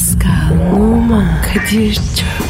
Pascal, Oman, Kadir çok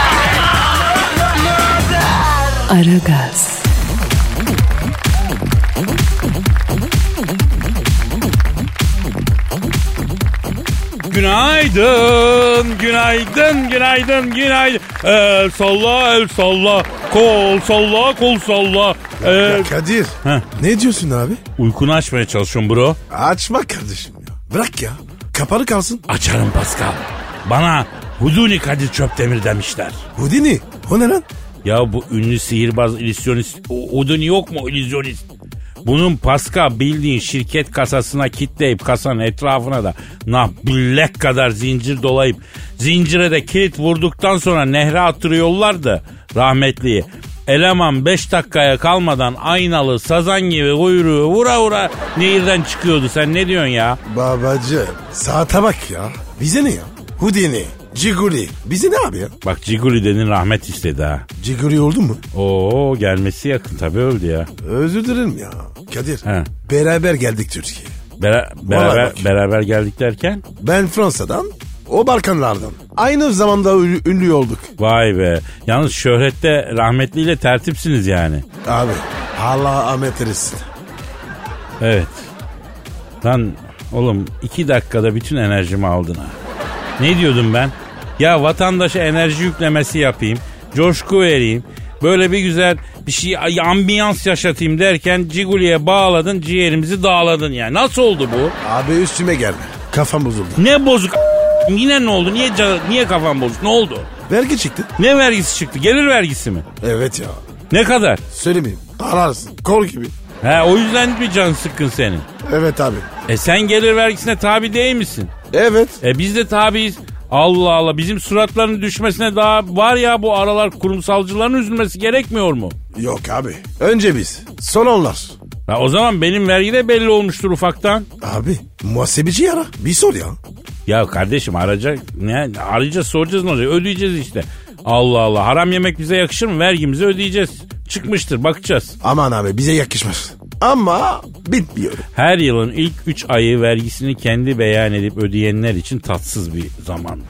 Aragaz, Günaydın, günaydın, günaydın, günaydın. El salla, el salla, kol salla, kol salla. El... Ya Kadir. Heh. Ne diyorsun abi? Uykunu açmaya çalışıyorum bro. Açma kardeşim ya. Bırak ya. Kapalı kalsın. Açarım Pascal. Bana Huduni Kadir Çöptemir demişler. Houdini. O ne lan? Ya bu ünlü sihirbaz, illüzyonist, O- Huduni yok mu illüzyonist? Bunun Pascal bildiğin şirket kasasına kitleyip kasanın etrafına da nah billek kadar zincir dolayıp zincire de kilit vurduktan sonra nehre attırıyorlar da rahmetliyi. Eleman 5 dakikaya kalmadan aynalı sazan gibi kuyruğu vura vura nehirden çıkıyordu. Sen ne diyorsun ya? Babacı. Saate bak ya. Bize ne ya? Houdini. Ciguli. Bize ne abi ya? Bak Ciguli dedin rahmet istedi ha. Ciguli oldu mu? Oo gelmesi yakın tabii öldü ya. Özür dilerim ya. Kadir. He. Beraber geldik Türkiye'ye. Bera- beraber, bak. beraber geldik derken Ben Fransa'dan. O Balkanlardan. Aynı zamanda ünlü, ünlü olduk. Vay be. Yalnız şöhrette rahmetliyle tertipsiniz yani. Abi. Allah Ahmet eylesin. Evet. Lan oğlum iki dakikada bütün enerjimi aldın ha. Ne diyordum ben? Ya vatandaşa enerji yüklemesi yapayım. Coşku vereyim. Böyle bir güzel bir şey ambiyans yaşatayım derken Ciguli'ye bağladın ciğerimizi dağladın yani. Nasıl oldu bu? Abi üstüme gelme. Kafam bozuldu. Ne bozuk Yine ne oldu? Niye niye kafan bozuk? Ne oldu? Vergi çıktı. Ne vergisi çıktı? Gelir vergisi mi? Evet ya. Ne kadar? Söylemeyeyim. Ararsın. Kol gibi. He o yüzden bir can sıkkın senin. Evet abi. E sen gelir vergisine tabi değil misin? Evet. E biz de tabiiz. Allah Allah bizim suratların düşmesine daha var ya bu aralar kurumsalcıların üzülmesi gerekmiyor mu? Yok abi. Önce biz. Son onlar. Ya o zaman benim vergi de belli olmuştur ufaktan. Abi muhasebeci ara. Bir sor ya. Ya kardeşim arayacak ne arayacağız soracağız ne olacak ödeyeceğiz işte. Allah Allah haram yemek bize yakışır mı vergimizi ödeyeceğiz. Çıkmıştır bakacağız. Aman abi bize yakışmaz. Ama bitmiyor. Her yılın ilk 3 ayı vergisini kendi beyan edip ödeyenler için tatsız bir zamandır.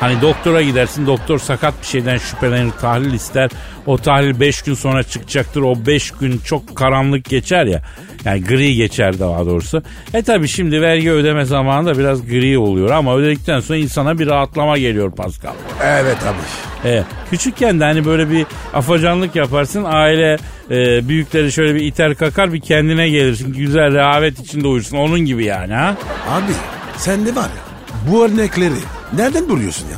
Hani doktora gidersin doktor sakat bir şeyden şüphelenir tahlil ister. O tahlil 5 gün sonra çıkacaktır. O 5 gün çok karanlık geçer ya. Yani gri geçer daha doğrusu. E tabi şimdi vergi ödeme zamanında biraz gri oluyor ama ödedikten sonra insana bir rahatlama geliyor Pascal. Evet abi. E, küçükken de hani böyle bir afacanlık yaparsın aile e, büyükleri şöyle bir iter kakar bir kendine gelirsin güzel rehavet içinde uyursun onun gibi yani ha. Abi sen de var ya bu örnekleri nereden buluyorsun ya?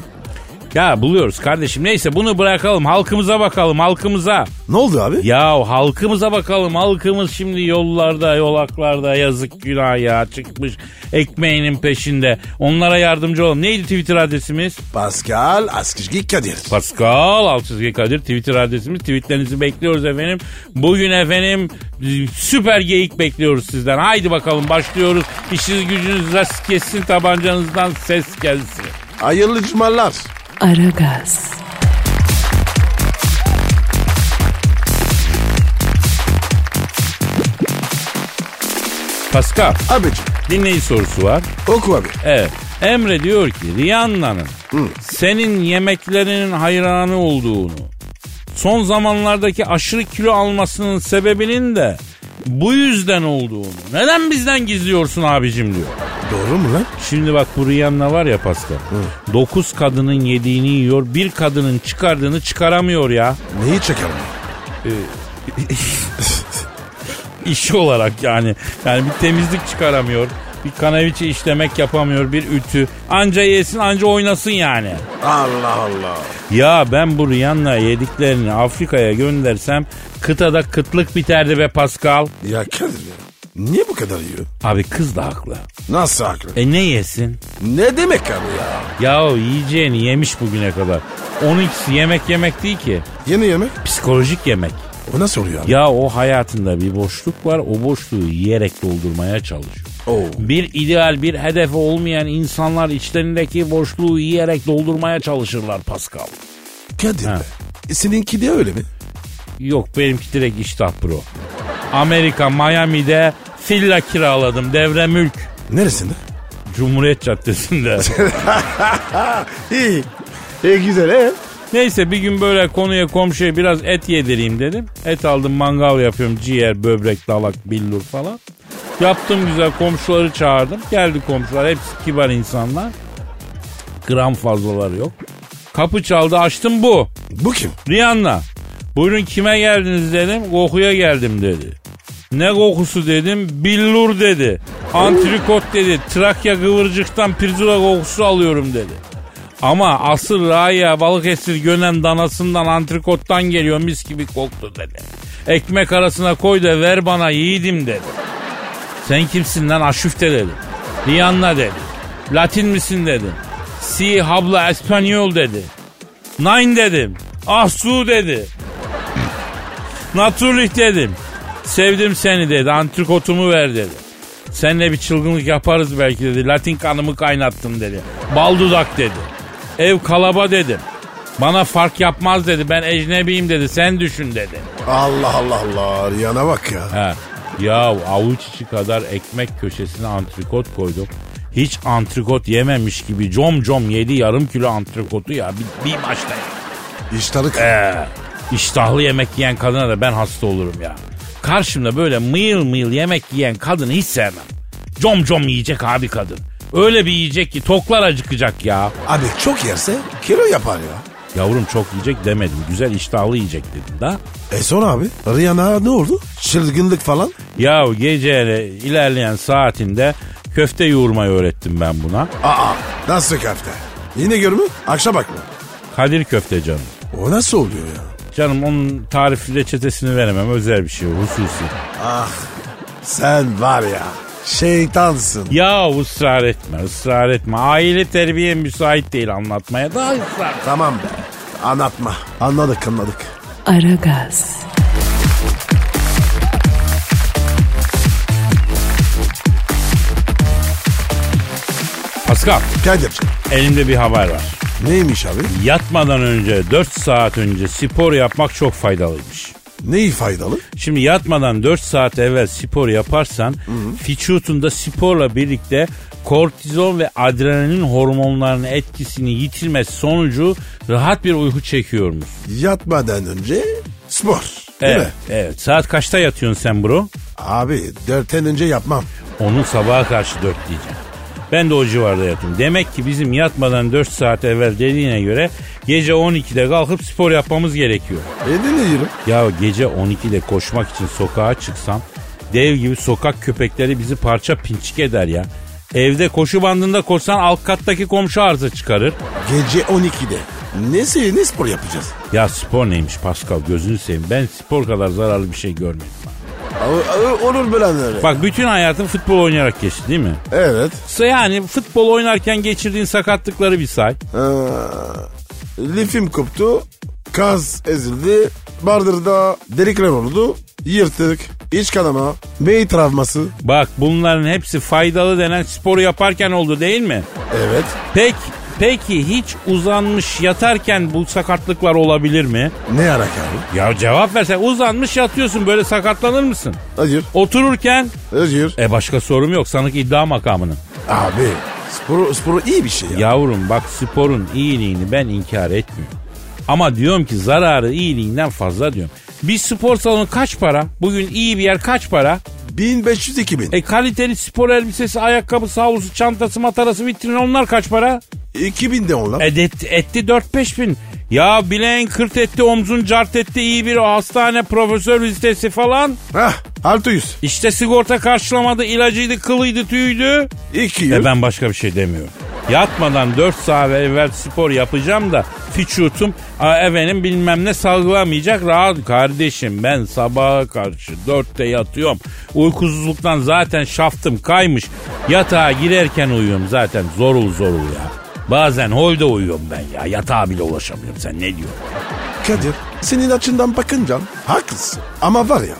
Ya buluyoruz kardeşim neyse bunu bırakalım halkımıza bakalım halkımıza. Ne oldu abi? Ya halkımıza bakalım halkımız şimdi yollarda yolaklarda yazık günah ya çıkmış ekmeğinin peşinde onlara yardımcı olalım. Neydi Twitter adresimiz? Pascal Askışki Kadir. Pascal Altçizgi Kadir Twitter adresimiz. Tweetlerinizi bekliyoruz efendim. Bugün efendim süper geyik bekliyoruz sizden. Haydi bakalım başlıyoruz. İşiniz gücünüz rast kessin tabancanızdan ses gelsin. Hayırlı cumalar. Aragaz, Pascal Abicim dinleyici sorusu var. oku abi. Evet. Emre diyor ki Rihanna'nın senin yemeklerinin hayranı olduğunu, son zamanlardaki aşırı kilo almasının sebebinin de bu yüzden olduğunu. Neden bizden gizliyorsun abicim diyor. Doğru mu lan? Şimdi bak bu Rihanna var ya Pascal. Dokuz kadının yediğini yiyor, bir kadının çıkardığını çıkaramıyor ya. Neyi çekerim? İş olarak yani. Yani bir temizlik çıkaramıyor. Bir kanaviçe işlemek yapamıyor, bir ütü. Anca yesin, anca oynasın yani. Allah Allah. Ya ben bu Rihanna yediklerini Afrika'ya göndersem kıtada kıtlık biterdi be Pascal. Ya Kadir ya. Niye bu kadar yiyor? Abi kız da haklı. Nasıl haklı? E ne yesin? Ne demek abi ya? Ya o yiyeceğini yemiş bugüne kadar. Onunkisi yemek yemek değil ki. Yeni yemek? Psikolojik yemek. O nasıl oluyor abi? Ya o hayatında bir boşluk var. O boşluğu yiyerek doldurmaya çalışıyor. Oo. Bir ideal, bir hedefi olmayan insanlar içlerindeki boşluğu yiyerek doldurmaya çalışırlar Pascal. Kadir be. E, seninki de öyle mi? Yok benimki direkt iştah bro. Amerika Miami'de villa kiraladım devre mülk. Neresinde? Cumhuriyet Caddesi'nde. İyi. E güzel e. Neyse bir gün böyle konuya komşuya biraz et yedireyim dedim. Et aldım mangal yapıyorum ciğer, böbrek, dalak, billur falan. Yaptım güzel komşuları çağırdım. Geldi komşular hepsi kibar insanlar. Gram fazlaları yok. Kapı çaldı açtım bu. Bu kim? Rihanna. Buyurun kime geldiniz dedim. Kokuya geldim dedi. Ne kokusu dedim. Billur dedi. Antrikot dedi. Trakya kıvırcıktan pirzola kokusu alıyorum dedi. Ama asıl Raya Balıkesir Gönen danasından antrikottan geliyor mis gibi koktu dedi. Ekmek arasına koy da ver bana yiğidim dedi. Sen kimsin lan aşüfte dedi. Rihanna dedi. Latin misin dedim. Si habla espanyol dedi. Nine dedim. Ah su dedi. Naturlich dedim. Sevdim seni dedi. Antrikotumu ver dedi. Seninle bir çılgınlık yaparız belki dedi. Latin kanımı kaynattım dedi. Bal dudak dedi. Ev kalaba dedim. Bana fark yapmaz dedi. Ben ecnebiyim dedi. Sen düşün dedi. Allah Allah Allah. Riyana bak ya. Ha. Ya avuç içi kadar ekmek köşesine antrikot koydum. Hiç antrikot yememiş gibi com com yedi yarım kilo antrikotu ya. Bir, bir maçta ya. İştarık. Ee, iştahlı yemek yiyen kadına da ben hasta olurum ya. Karşımda böyle mıyıl mıyıl yemek yiyen kadını hiç sevmem. Com com yiyecek abi kadın. Öyle bir yiyecek ki toklar acıkacak ya. Abi çok yerse kilo yapar ya. Yavrum çok yiyecek demedim. Güzel iştahlı yiyecek dedim da. E sonra abi Rihanna ne oldu? Çılgınlık falan. Ya gece ilerleyen saatinde köfte yoğurmayı öğrettim ben buna. Aa nasıl köfte? Yine gör mü? Akşam bak mı? Kadir köfte canım. O nasıl oluyor ya? Canım onun tarifi reçetesini veremem. Özel bir şey hususi. Ah sen var ya şeytansın. Ya ısrar etme ısrar etme. Aile terbiye müsait değil anlatmaya. Daha ısrar. Tamam be anlatma. Anladık anladık. Aragaz, Pascal Kadir'cim elimde bir haber var. Neymiş abi? Yatmadan önce 4 saat önce spor yapmak çok faydalıymış. Neyi faydalı? Şimdi yatmadan 4 saat evvel spor yaparsan vücutunda sporla birlikte kortizol ve adrenalin hormonlarının etkisini yitirmesi sonucu rahat bir uyku çekiyormuş. Yatmadan önce spor. Değil Evet, mi? evet. Saat kaçta yatıyorsun sen bro? Abi dörtten önce yapmam. Onu sabaha karşı 4 diyeceğim. Ben de o civarda yatıyorum. Demek ki bizim yatmadan 4 saat evvel dediğine göre gece 12'de kalkıp spor yapmamız gerekiyor. E ne diyorum? Ya gece 12'de koşmak için sokağa çıksam dev gibi sokak köpekleri bizi parça pinçik eder ya. Evde koşu bandında koşsan alt kattaki komşu arıza çıkarır. Gece 12'de. Nesi ne spor yapacağız? Ya spor neymiş Pascal gözünü seveyim. Ben spor kadar zararlı bir şey görmedim. Olur böyle öyle. Bak bütün hayatın futbol oynayarak geçti değil mi? Evet. Yani futbol oynarken geçirdiğin sakatlıkları bir say. Ee, lifim koptu. Kaz ezildi. Bardırda delikler oldu. Yırtık. iç kanama. Beyin travması. Bak bunların hepsi faydalı denen sporu yaparken oldu değil mi? Evet. Peki, peki hiç uzanmış yatarken bu sakatlıklar olabilir mi? Ne yarak abi? Ya cevap versen uzanmış yatıyorsun böyle sakatlanır mısın? Hayır. Otururken Hayır. e başka sorum yok sanık iddia makamının. Abi sporu, sporu iyi bir şey ya. Yavrum bak sporun iyiliğini ben inkar etmiyorum. Ama diyorum ki zararı iyiliğinden fazla diyorum. Bir spor salonu kaç para? Bugün iyi bir yer kaç para? 1500-2000. E kaliteli spor elbisesi, ayakkabısı, havlusu, çantası, matarası, vitrini onlar kaç para? 2000 de onlar. E, et- etti 4-5 bin. Ya bileğin kırt etti, omzun cart etti, iyi bir hastane, profesör vizitesi falan. Hah 600. İşte sigorta karşılamadı, ilacıydı, kılıydı, tüydü. 200. E ben başka bir şey demiyorum. Yatmadan 4 saat evvel spor yapacağım da vücutum a, efendim bilmem ne salgılamayacak rahat. Kardeşim ben sabaha karşı 4'te yatıyorum. Uykusuzluktan zaten şaftım kaymış. Yatağa girerken uyuyorum zaten zorul zorul ya. Bazen hoyda uyuyorum ben ya. Yatağa bile ulaşamıyorum. Sen ne diyorsun? Kadir senin açından bakınca haklısın. Ama var ya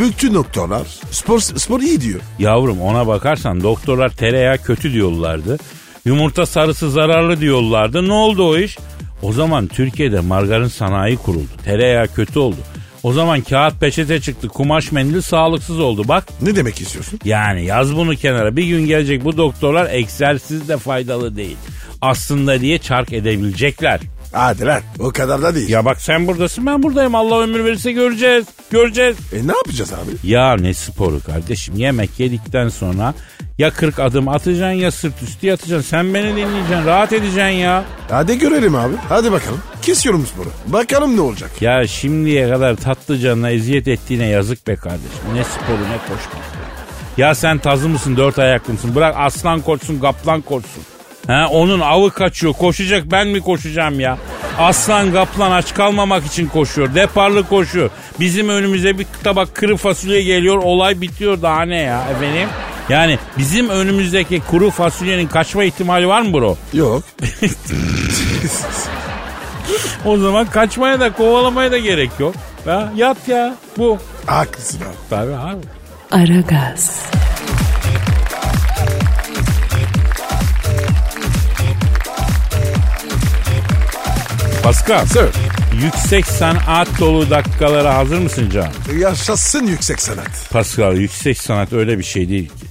bütün doktorlar spor, spor iyi diyor. Yavrum ona bakarsan doktorlar tereyağı kötü diyorlardı. Yumurta sarısı zararlı diyorlardı. Ne oldu o iş? O zaman Türkiye'de margarin sanayi kuruldu. Tereyağı kötü oldu. O zaman kağıt peçete çıktı. Kumaş mendil sağlıksız oldu. Bak Ne demek istiyorsun? yani yaz bunu kenara. Bir gün gelecek bu doktorlar egzersiz de faydalı değil. Aslında diye çark edebilecekler. Hadi lan o kadar da değil. Ya bak sen buradasın ben buradayım. Allah ömür verirse göreceğiz. Göreceğiz. E ne yapacağız abi? Ya ne sporu kardeşim yemek yedikten sonra ya 40 adım atacaksın ya sırt üstü yatacaksın. Sen beni dinleyeceksin rahat edeceksin ya. Hadi görelim abi. Hadi bakalım. Kesiyorum sporu. Bakalım ne olacak. Ya şimdiye kadar tatlı canına eziyet ettiğine yazık be kardeşim. Ne sporu ne koşmak. Ya sen tazı mısın dört ayaklı mısın? Bırak aslan koşsun kaplan koşsun. Ha, onun avı kaçıyor koşacak ben mi koşacağım ya? Aslan kaplan aç kalmamak için koşuyor. Deparlı koşuyor. Bizim önümüze bir tabak kuru fasulye geliyor olay bitiyor daha ne ya efendim? Yani bizim önümüzdeki kuru fasulyenin kaçma ihtimali var mı bro? Yok. O zaman kaçmaya da kovalamaya da gerek yok. Ha, yat ya bu. Haklısın abi. Tabii abi. Aragaz, Pascal. Sir. Yüksek sanat dolu dakikalara hazır mısın Can? Yaşasın yüksek sanat. Pascal yüksek sanat öyle bir şey değil ki.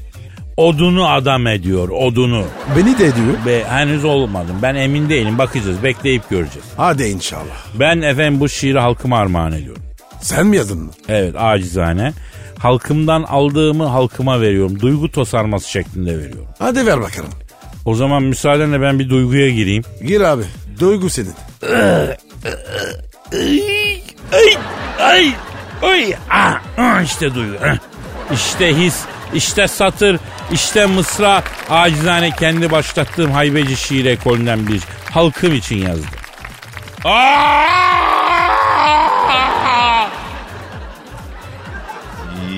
Odunu adam ediyor odunu. Beni de ediyor. Be, henüz olmadım ben emin değilim bakacağız bekleyip göreceğiz. Hadi inşallah. Ben efendim bu şiiri halkıma armağan ediyorum. Sen mi yazdın mı? Evet acizane. Halkımdan aldığımı halkıma veriyorum. Duygu tosarması şeklinde veriyorum. Hadi ver bakalım. O zaman müsaadenle ben bir duyguya gireyim. Gir abi. Duygu senin. Ay, ay, ay, ah, ah, işte duygu. ah. İşte his, işte satır, işte mısra. Acizane kendi başlattığım haybeci şiir ekolünden bir halkım için yazdım. Ah!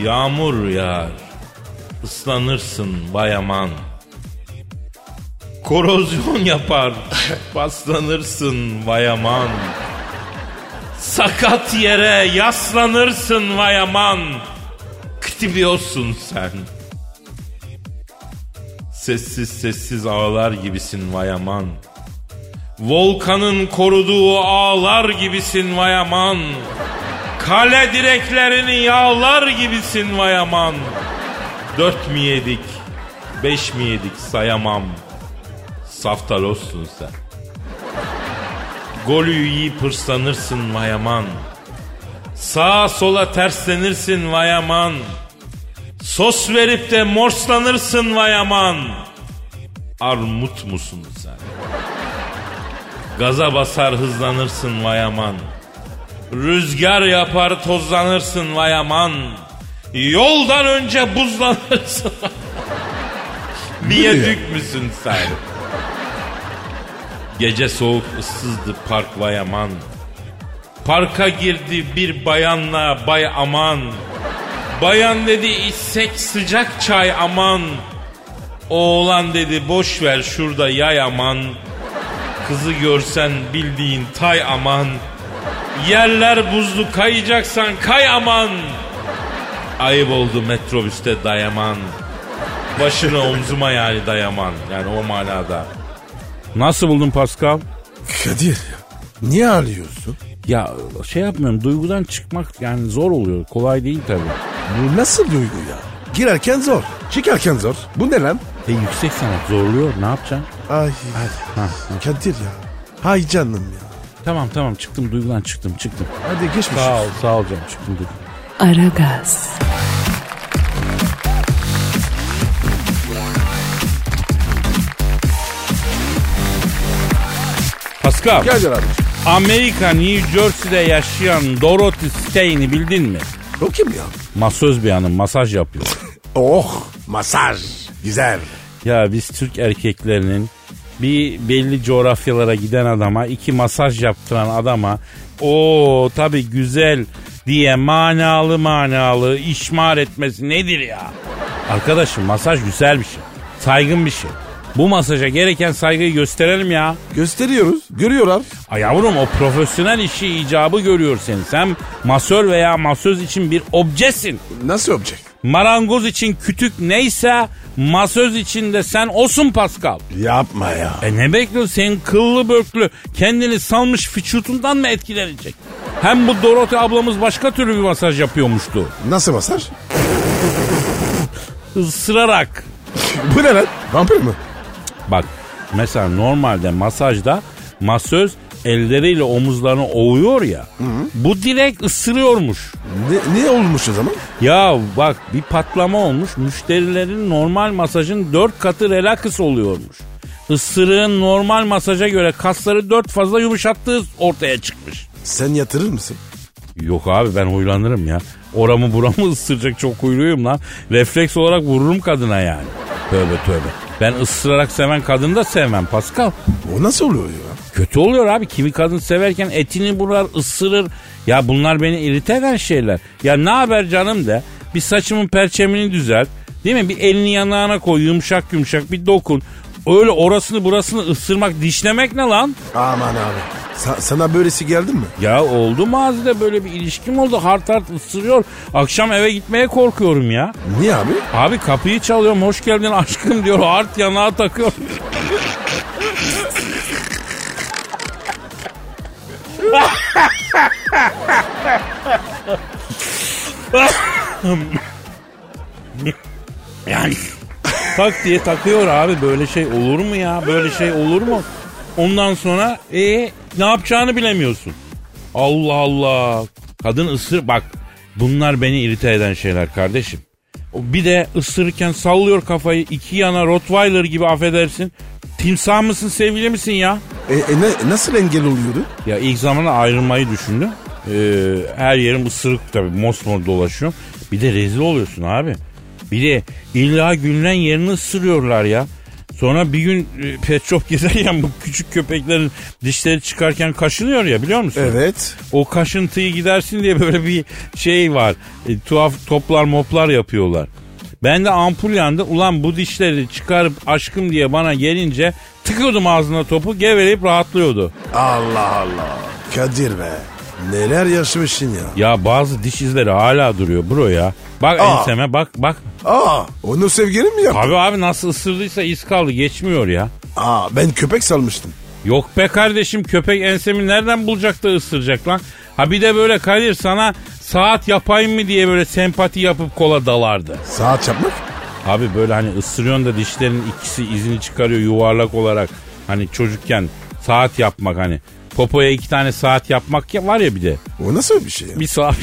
Yağmur yağar, ıslanırsın bayaman. Korozyon yapar, paslanırsın vayaman. Sakat yere yaslanırsın vayaman. Ktibiyorsun sen. Sessiz sessiz ağlar gibisin vayaman. Volkanın koruduğu ağlar gibisin vayaman. Kale direklerini yağlar gibisin vayaman. Dört mi yedik, beş mi yedik sayamam. Saftalozsun sen. Golü yiyip hırslanırsın vayaman. Sağa sola terslenirsin vayaman. Sos verip de morslanırsın vayaman. Armut musun sen? Gaza basar hızlanırsın vayaman. Rüzgar yapar tozlanırsın vayaman. Yoldan önce buzlanırsın. Biyadük müsün sen? Gece soğuk ıssızdı park vayaman. Parka girdi bir bayanla bay aman. Bayan dedi içsek sıcak çay aman. Oğlan dedi boş ver şurada yay aman. Kızı görsen bildiğin tay aman. Yerler buzlu kayacaksan kay aman. Ayıp oldu metrobüste dayaman. Başını omzuma yani dayaman. Yani o manada. Nasıl buldun Pascal? Kadir niye ağlıyorsun? Ya şey yapmıyorum duygudan çıkmak yani zor oluyor. Kolay değil tabii. Bu nasıl duygu ya? Girerken zor. Çıkarken zor. Bu ne lan? E yüksek sanat zorluyor ne yapacaksın? Ay Ha, ha. Kadir ya. Hay canım ya. Tamam tamam çıktım duygudan çıktım çıktım. Hadi geçmiş. Sağ ol sağ ol canım çıktım duygudan. Aragaz, Pascal Kadir abi. Amerika New Jersey'de yaşayan Dorothy Stein'i bildin mi? O kim ya? Masöz bir hanım masaj yapıyor. Oh masaj. Güzel. ya biz Türk erkeklerinin bir belli coğrafyalara giden adama, iki masaj yaptıran adama o tabi güzel diye manalı manalı işmar etmesi nedir ya? Arkadaşım masaj güzel bir şey. Saygın bir şey. Bu masaja gereken saygıyı gösterelim ya. Gösteriyoruz. Görüyorlar. Ay yavrum o profesyonel işi icabı görüyor seni. Sen masör veya masöz için bir objesin. Nasıl olacak? Marangoz için kütük neyse masöz için de sen osun Pascal. Yapma ya. E ne bekliyorsun senin kıllı börklü kendini salmış vücutundan mı etkilenecek? Hem bu Dorothy ablamız başka türlü bir masaj yapıyormuştu. Nasıl masaj? Isırarak. Bu ne lan? Vampir mi? Bak mesela normalde masajda masöz elleriyle omuzlarını ovuyor ya. Bu direkt ısırıyormuş. Ne, ne olmuş o zaman? Ya bak bir patlama olmuş. Müşterilerin normal masajın dört katı relax oluyormuş. Isırığın normal masaja göre kasları dört fazla yumuşattığı ortaya çıkmış. Sen yatırır mısın? Yok abi ben huylanırım ya. Oramı buramı ısıracak çok huyluyum lan. Refleks olarak vururum kadına yani. Tövbe tövbe. Ben ısırarak seven kadını da sevmem Pascal. O nasıl oluyor ya? Kötü oluyor abi. Kimi kadın severken etini vurar, ısırır. Ya bunlar beni irite eden şeyler. Ya ne haber canım de. Bir saçımın perçemini düzelt. Değil mi? Bir elini yanağına koy yumuşak yumuşak bir dokun. Öyle orasını burasını ısırmak, dişlemek ne lan? Aman abi. Sa- sana böylesi geldi mi? Ya oldu mazide böyle bir ilişkim oldu. Hart hart ısırıyor. Akşam eve gitmeye korkuyorum ya. Niye abi? Abi kapıyı çalıyorum hoş geldin aşkım diyor. Hart yanağa takıyor. yani tak diye takıyor abi böyle şey olur mu ya böyle şey olur mu? Ondan sonra e ne yapacağını bilemiyorsun. Allah Allah. Kadın ısır bak bunlar beni irite eden şeyler kardeşim. O Bir de ısırırken sallıyor kafayı iki yana Rottweiler gibi affedersin. Timsah mısın sevgili misin ya? E, e ne, nasıl engel oluyordu? Ya ilk zamanda ayrılmayı düşündüm. Ee, her yerim ısırık tabii mosmor dolaşıyor. Bir de rezil oluyorsun abi. Bir de illa gülünen yerini ısırıyorlar ya. Sonra bir gün e, pet shop gezerken bu küçük köpeklerin dişleri çıkarken kaşınıyor ya biliyor musun? Evet. O kaşıntıyı gidersin diye böyle bir şey var. E, tuhaf toplar moplar yapıyorlar. Ben de ampul yandı. Ulan bu dişleri çıkarıp aşkım diye bana gelince tıkıyordum ağzına topu geveleyip rahatlıyordu. Allah Allah. Kadir be. Neler yaşamışsın ya. Ya bazı diş izleri hala duruyor bro ya. Bak Aa. enseme bak bak. Aa onu sevgilin mi yaptı? Abi abi nasıl ısırdıysa iz kaldı geçmiyor ya. Aa ben köpek salmıştım. Yok be kardeşim köpek ensemi nereden bulacak da ısıracak lan? Ha bir de böyle Kadir sana saat yapayım mı diye böyle sempati yapıp kola dalardı. Saat yapmak? Abi böyle hani ısırıyorsun da dişlerin ikisi izini çıkarıyor yuvarlak olarak. Hani çocukken saat yapmak hani. Popoya iki tane saat yapmak ya var ya bir de. O nasıl bir şey ya? Bir saat.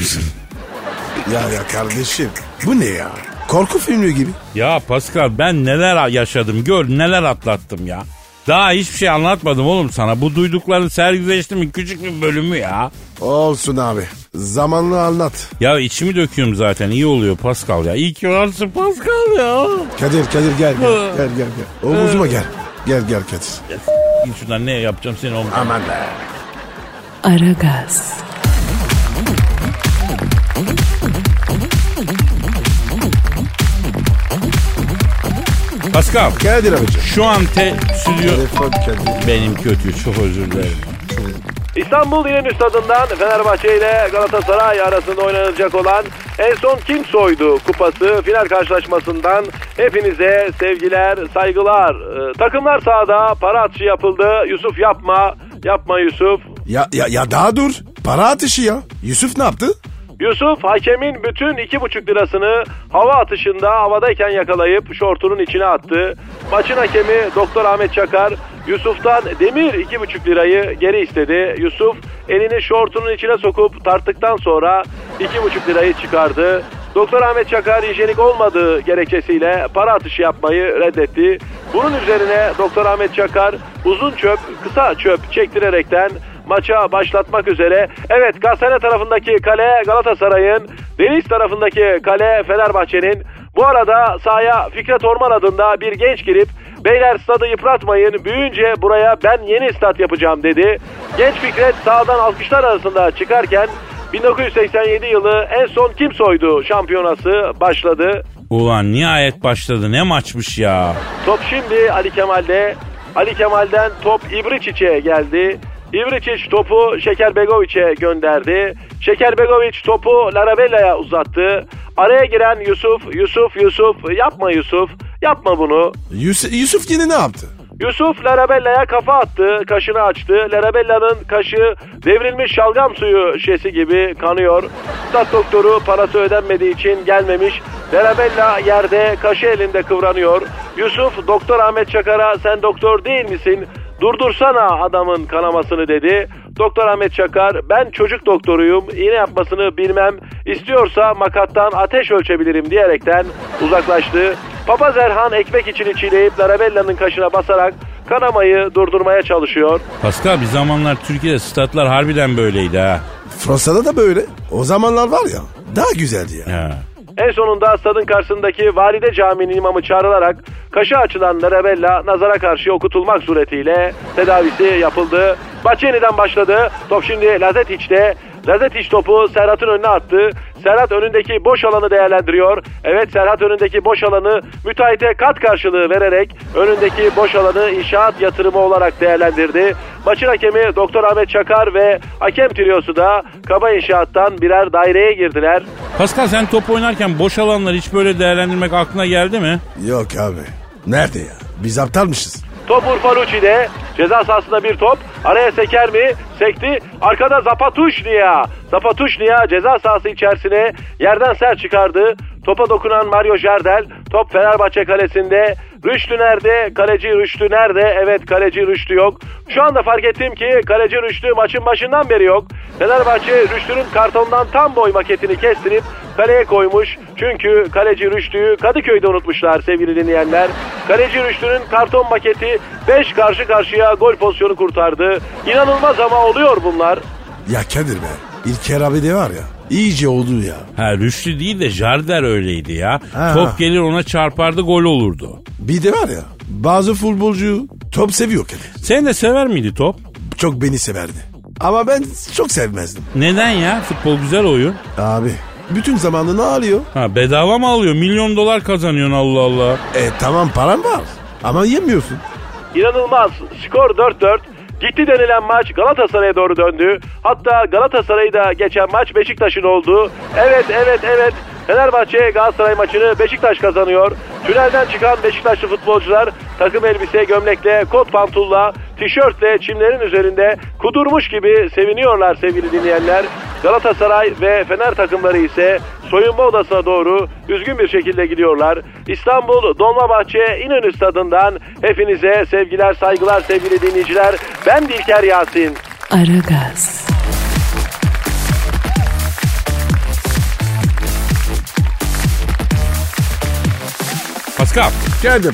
Ya ya kardeşim bu ne ya? Korku filmi gibi. ya Pascal ben neler yaşadım gör neler atlattım ya. Daha hiçbir şey anlatmadım oğlum sana. Bu duydukların sergileştiğimin küçük bir bölümü ya. Olsun abi. Zamanlı anlat. Ya içimi döküyorum zaten iyi oluyor Pascal ya. İyi ki varsın Pascal ya. Kadir Kadir gel gel gel gel. gel. Omuzuma gel. Gel gel Kadir. Git şuradan ne yapacağım seni omzuna. Aman be. Aragaz, Pascal Kadir abicim. şu an te stüdyo Telefon Kadir. benim kötü çok özür dilerim. İstanbul İnönü Stadı'ndan Fenerbahçe ile Galatasaray arasında oynanacak olan en son kim soydu kupası final karşılaşmasından hepinize sevgiler, saygılar. Ee, takımlar sahada para atışı yapıldı. Yusuf yapma, yapma Yusuf. Ya, ya, ya daha dur. Para atışı ya. Yusuf ne yaptı? Yusuf hakemin bütün iki buçuk lirasını hava atışında havadayken yakalayıp şortunun içine attı. Maçın hakemi Doktor Ahmet Çakar Yusuf'tan demir iki buçuk lirayı geri istedi. Yusuf elini şortunun içine sokup tarttıktan sonra iki buçuk lirayı çıkardı. Doktor Ahmet Çakar hijyenik olmadığı gerekçesiyle para atışı yapmayı reddetti. Bunun üzerine Doktor Ahmet Çakar uzun çöp, kısa çöp çektirerekten maça başlatmak üzere. Evet Gazete tarafındaki kale Galatasaray'ın, Deniz tarafındaki kale Fenerbahçe'nin. Bu arada sahaya Fikret Orman adında bir genç girip Beyler stadı yıpratmayın. Büyüyünce buraya ben yeni stat yapacağım dedi. Genç Fikret sağdan alkışlar arasında çıkarken 1987 yılı en son kim soydu şampiyonası başladı. Ulan nihayet başladı ne maçmış ya. Top şimdi Ali Kemal'de. Ali Kemal'den top İbriçiç'e geldi. İbriçiç topu Şeker Begoviç'e gönderdi. Şeker Begoviç topu Larabella'ya uzattı. Araya giren Yusuf, Yusuf, Yusuf, yapma Yusuf, yapma bunu. Yusuf, Yusuf yine ne yaptı? Yusuf Larabella'ya kafa attı, kaşını açtı. Larabella'nın kaşı devrilmiş şalgam suyu şişesi gibi kanıyor. Stat doktoru parası ödenmediği için gelmemiş. Larabella yerde, kaşı elinde kıvranıyor. Yusuf, Doktor Ahmet Çakar'a sen doktor değil misin? Durdursana adamın kanamasını dedi. Doktor Ahmet Çakar ben çocuk doktoruyum iğne yapmasını bilmem istiyorsa makattan ateş ölçebilirim diyerekten uzaklaştı. Papaz Erhan ekmek içini çiğneyip Larabella'nın kaşına basarak kanamayı durdurmaya çalışıyor. Pascal bir zamanlar Türkiye'de statlar harbiden böyleydi ha. Fransa'da da böyle. O zamanlar var ya daha güzeldi ya. Ya. En sonunda stadın karşısındaki Valide Camii'nin imamı çağrılarak kaşı açılan Larabella nazara karşı okutulmak suretiyle tedavisi yapıldı. Maç yeniden başladı. Top şimdi Lazetic'te. Lazetic topu Serhat'ın önüne attı. Serhat önündeki boş alanı değerlendiriyor. Evet Serhat önündeki boş alanı müteahhite kat karşılığı vererek önündeki boş alanı inşaat yatırımı olarak değerlendirdi. Maçın hakemi Doktor Ahmet Çakar ve hakem triyosu da Kaba İnşaat'tan birer daireye girdiler. Pascal sen top oynarken boş alanları hiç böyle değerlendirmek aklına geldi mi? Yok abi. Nerede ya? Biz aptalmışız. Top Urfa Lucci'de. Ceza sahasında bir top. Araya seker mi? Sekti. Arkada Zapatuşnia. Zapatuşnia ceza sahası içerisine yerden sert çıkardı. Topa dokunan Mario Jardel. Top Fenerbahçe kalesinde. Rüştü nerede? Kaleci Rüştü nerede? Evet kaleci Rüştü yok. Şu anda fark ettim ki kaleci Rüştü maçın başından beri yok. Fenerbahçe Rüştü'nün kartondan tam boy maketini kestirip kaleye koymuş. Çünkü kaleci Rüştü'yü Kadıköy'de unutmuşlar sevgili dinleyenler. Kaleci Rüştü'nün karton maketi 5 karşı karşıya gol pozisyonu kurtardı. İnanılmaz ama oluyor bunlar. Ya Kadir be. İlker abi de var ya. İyice oldu ya. Ha Rüştü değil de Jarder öyleydi ya. Ha. Top gelir ona çarpardı gol olurdu. Bir de var ya. Bazı futbolcu top seviyor Kadir. Sen de sever miydi top? Çok beni severdi. Ama ben çok sevmezdim. Neden ya? Futbol güzel oyun. Abi bütün zamanını alıyor. Ha bedava mı alıyor? Milyon dolar kazanıyorsun Allah Allah. E tamam param var. Ama yemiyorsun. İnanılmaz. Skor 4-4. Gitti denilen maç Galatasaray'a doğru döndü. Hatta Galatasaray'ı da geçen maç Beşiktaş'ın oldu. Evet evet evet. Fenerbahçe Galatasaray maçını Beşiktaş kazanıyor. Tünelden çıkan Beşiktaşlı futbolcular takım elbise, gömlekle, kot pantulla, tişörtle çimlerin üzerinde kudurmuş gibi seviniyorlar sevgili dinleyenler. Galatasaray ve Fener takımları ise soyunma odasına doğru üzgün bir şekilde gidiyorlar. İstanbul Dolmabahçe İnönü stadından hepinize sevgiler saygılar sevgili dinleyiciler. Ben Dilker Yasin. Aragaz, Pascal. Gel be.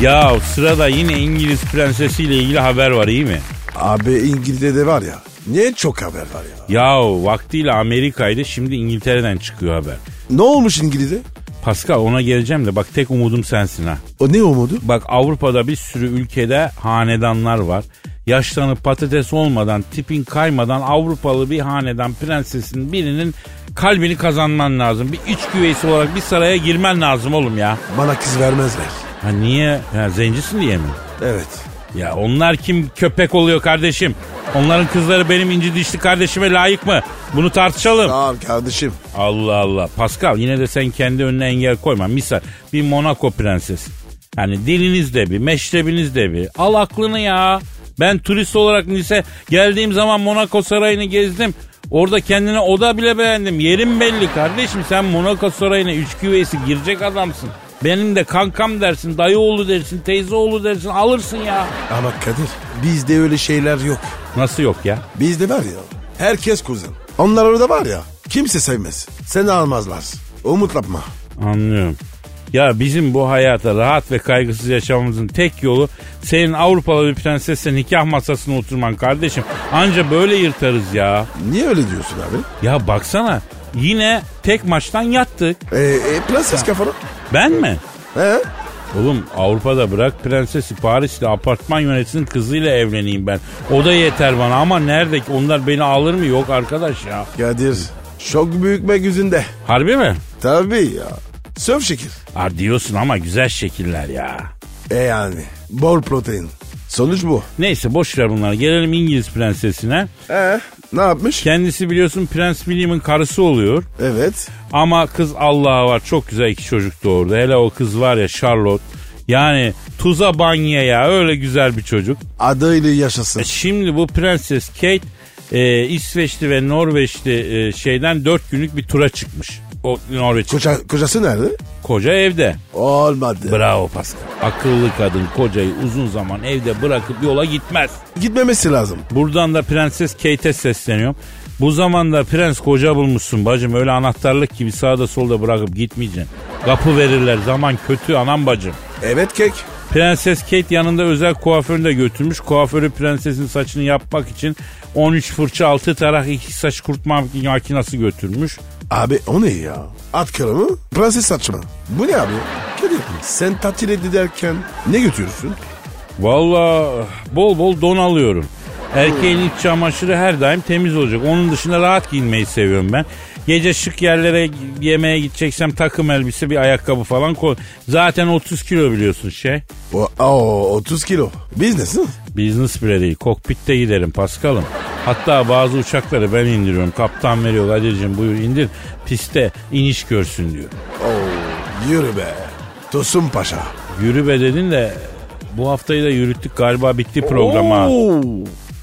Ya sırada yine İngiliz prensesiyle ilgili haber var iyi mi? Abi İngiltere'de var ya. Niye çok haber var ya? Ya vaktiyle Amerika'ydı şimdi İngiltere'den çıkıyor haber. Ne olmuş İngiliz'e? Pascal ona geleceğim de bak tek umudum sensin ha. O ne umudu? Bak Avrupa'da bir sürü ülkede hanedanlar var. Yaşlanıp patates olmadan, tipin kaymadan Avrupalı bir hanedan prensesin birinin kalbini kazanman lazım. Bir iç güveysi olarak bir saraya girmen lazım oğlum ya. Bana kız vermezler. Ha niye? Ha, zencisin diye mi? Evet. Ya onlar kim köpek oluyor kardeşim? Onların kızları benim inci dişli kardeşime layık mı? Bunu tartışalım. Tamam kardeşim. Allah Allah. Pascal yine de sen kendi önüne engel koyma. Misal bir Monaco prensesi. Yani diliniz de bir, meşrebiniz de bir. Al aklını ya. Ben turist olarak Nice geldiğim zaman Monaco sarayını gezdim. Orada kendine oda bile beğendim. Yerim belli kardeşim. Sen Monaco sarayına üç güveysi girecek adamsın. Benim de kankam dersin, dayı oğlu dersin, teyze oğlu dersin alırsın ya. Ama Kadir bizde öyle şeyler yok. Nasıl yok ya? Bizde var ya herkes kuzen. Onlar orada var ya kimse sevmez. Seni almazlar. Umut yapma. Anlıyorum. Ya bizim bu hayata rahat ve kaygısız yaşamamızın tek yolu senin Avrupalı bir prensesle nikah masasına oturman kardeşim. Anca böyle yırtarız ya. Niye öyle diyorsun abi? Ya baksana yine tek maçtan yattık. E, e, prenses kafanı. Ben mi? He? Oğlum Avrupa'da bırak prensesi Paris'te apartman yöneticisinin kızıyla evleneyim ben. O da yeter bana ama nerede ki onlar beni alır mı yok arkadaş ya. Kadir çok büyük yüzünde. Harbi mi? Tabii ya. Sörf şekil. Ha diyorsun ama güzel şekiller ya. E yani bol protein. Sonuç bu. Neyse boş ver bunları. Gelelim İngiliz prensesine. E ne yapmış? Kendisi biliyorsun Prens William'ın karısı oluyor. Evet. Ama kız Allah'a var çok güzel iki çocuk doğurdu. Hele o kız var ya Charlotte. Yani tuza banya ya öyle güzel bir çocuk. Adıyla yaşasın. E Şimdi bu Prenses Kate e, İsveçli ve Norveçli e, şeyden dört günlük bir tura çıkmış. O Norveç Koca, kocası nerede? koca evde. Olmadı. Bravo Pascal. Akıllı kadın kocayı uzun zaman evde bırakıp yola gitmez. Gitmemesi lazım. Buradan da Prenses Kate'e sesleniyorum. Bu zamanda prens koca bulmuşsun bacım. Öyle anahtarlık gibi sağda solda bırakıp gitmeyeceksin. Kapı verirler. Zaman kötü anam bacım. Evet kek. Prenses Kate yanında özel kuaförünü de götürmüş. Kuaförü prensesin saçını yapmak için 13 fırça 6 tarak 2 saç kurutma makinesi götürmüş. Abi o ne ya? At karı mı? Prenses saçı mı? Bu ne abi? Kadir sen tatil ederken ne götürürsün? Valla bol bol don alıyorum. Erkeğin iç çamaşırı her daim temiz olacak. Onun dışında rahat giyinmeyi seviyorum ben. Gece şık yerlere yemeğe gideceksem takım elbise bir ayakkabı falan koy. Zaten 30 kilo biliyorsun şey. O, o 30 kilo. Business mi? Business bile değil. Kokpitte giderim Paskal'ım. Hatta bazı uçakları ben indiriyorum. Kaptan veriyor Kadir'cim buyur indir. Piste iniş görsün diyor. Oo, yürü be. Tosun Paşa. Yürü be dedin de bu haftayı da yürüttük galiba bitti program. Oo.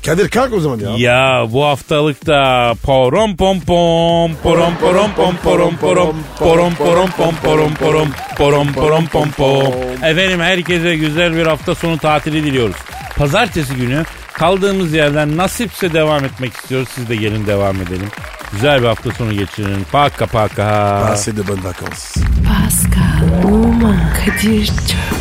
Kadir kalk o zaman ya. Ya bu haftalık da porom pom pom porom porom pom porom porom porom porom pom porom porom porom porom pom pom. Efendim herkese güzel bir hafta sonu tatili diliyoruz. Pazartesi günü kaldığımız yerden nasipse devam etmek istiyoruz. Siz de gelin devam edelim. Güzel bir hafta sonu geçirin. Paka paka. Passez de bonnes vacances. Pascal, Oman, Kadir çok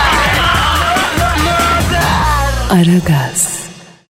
Aragaz.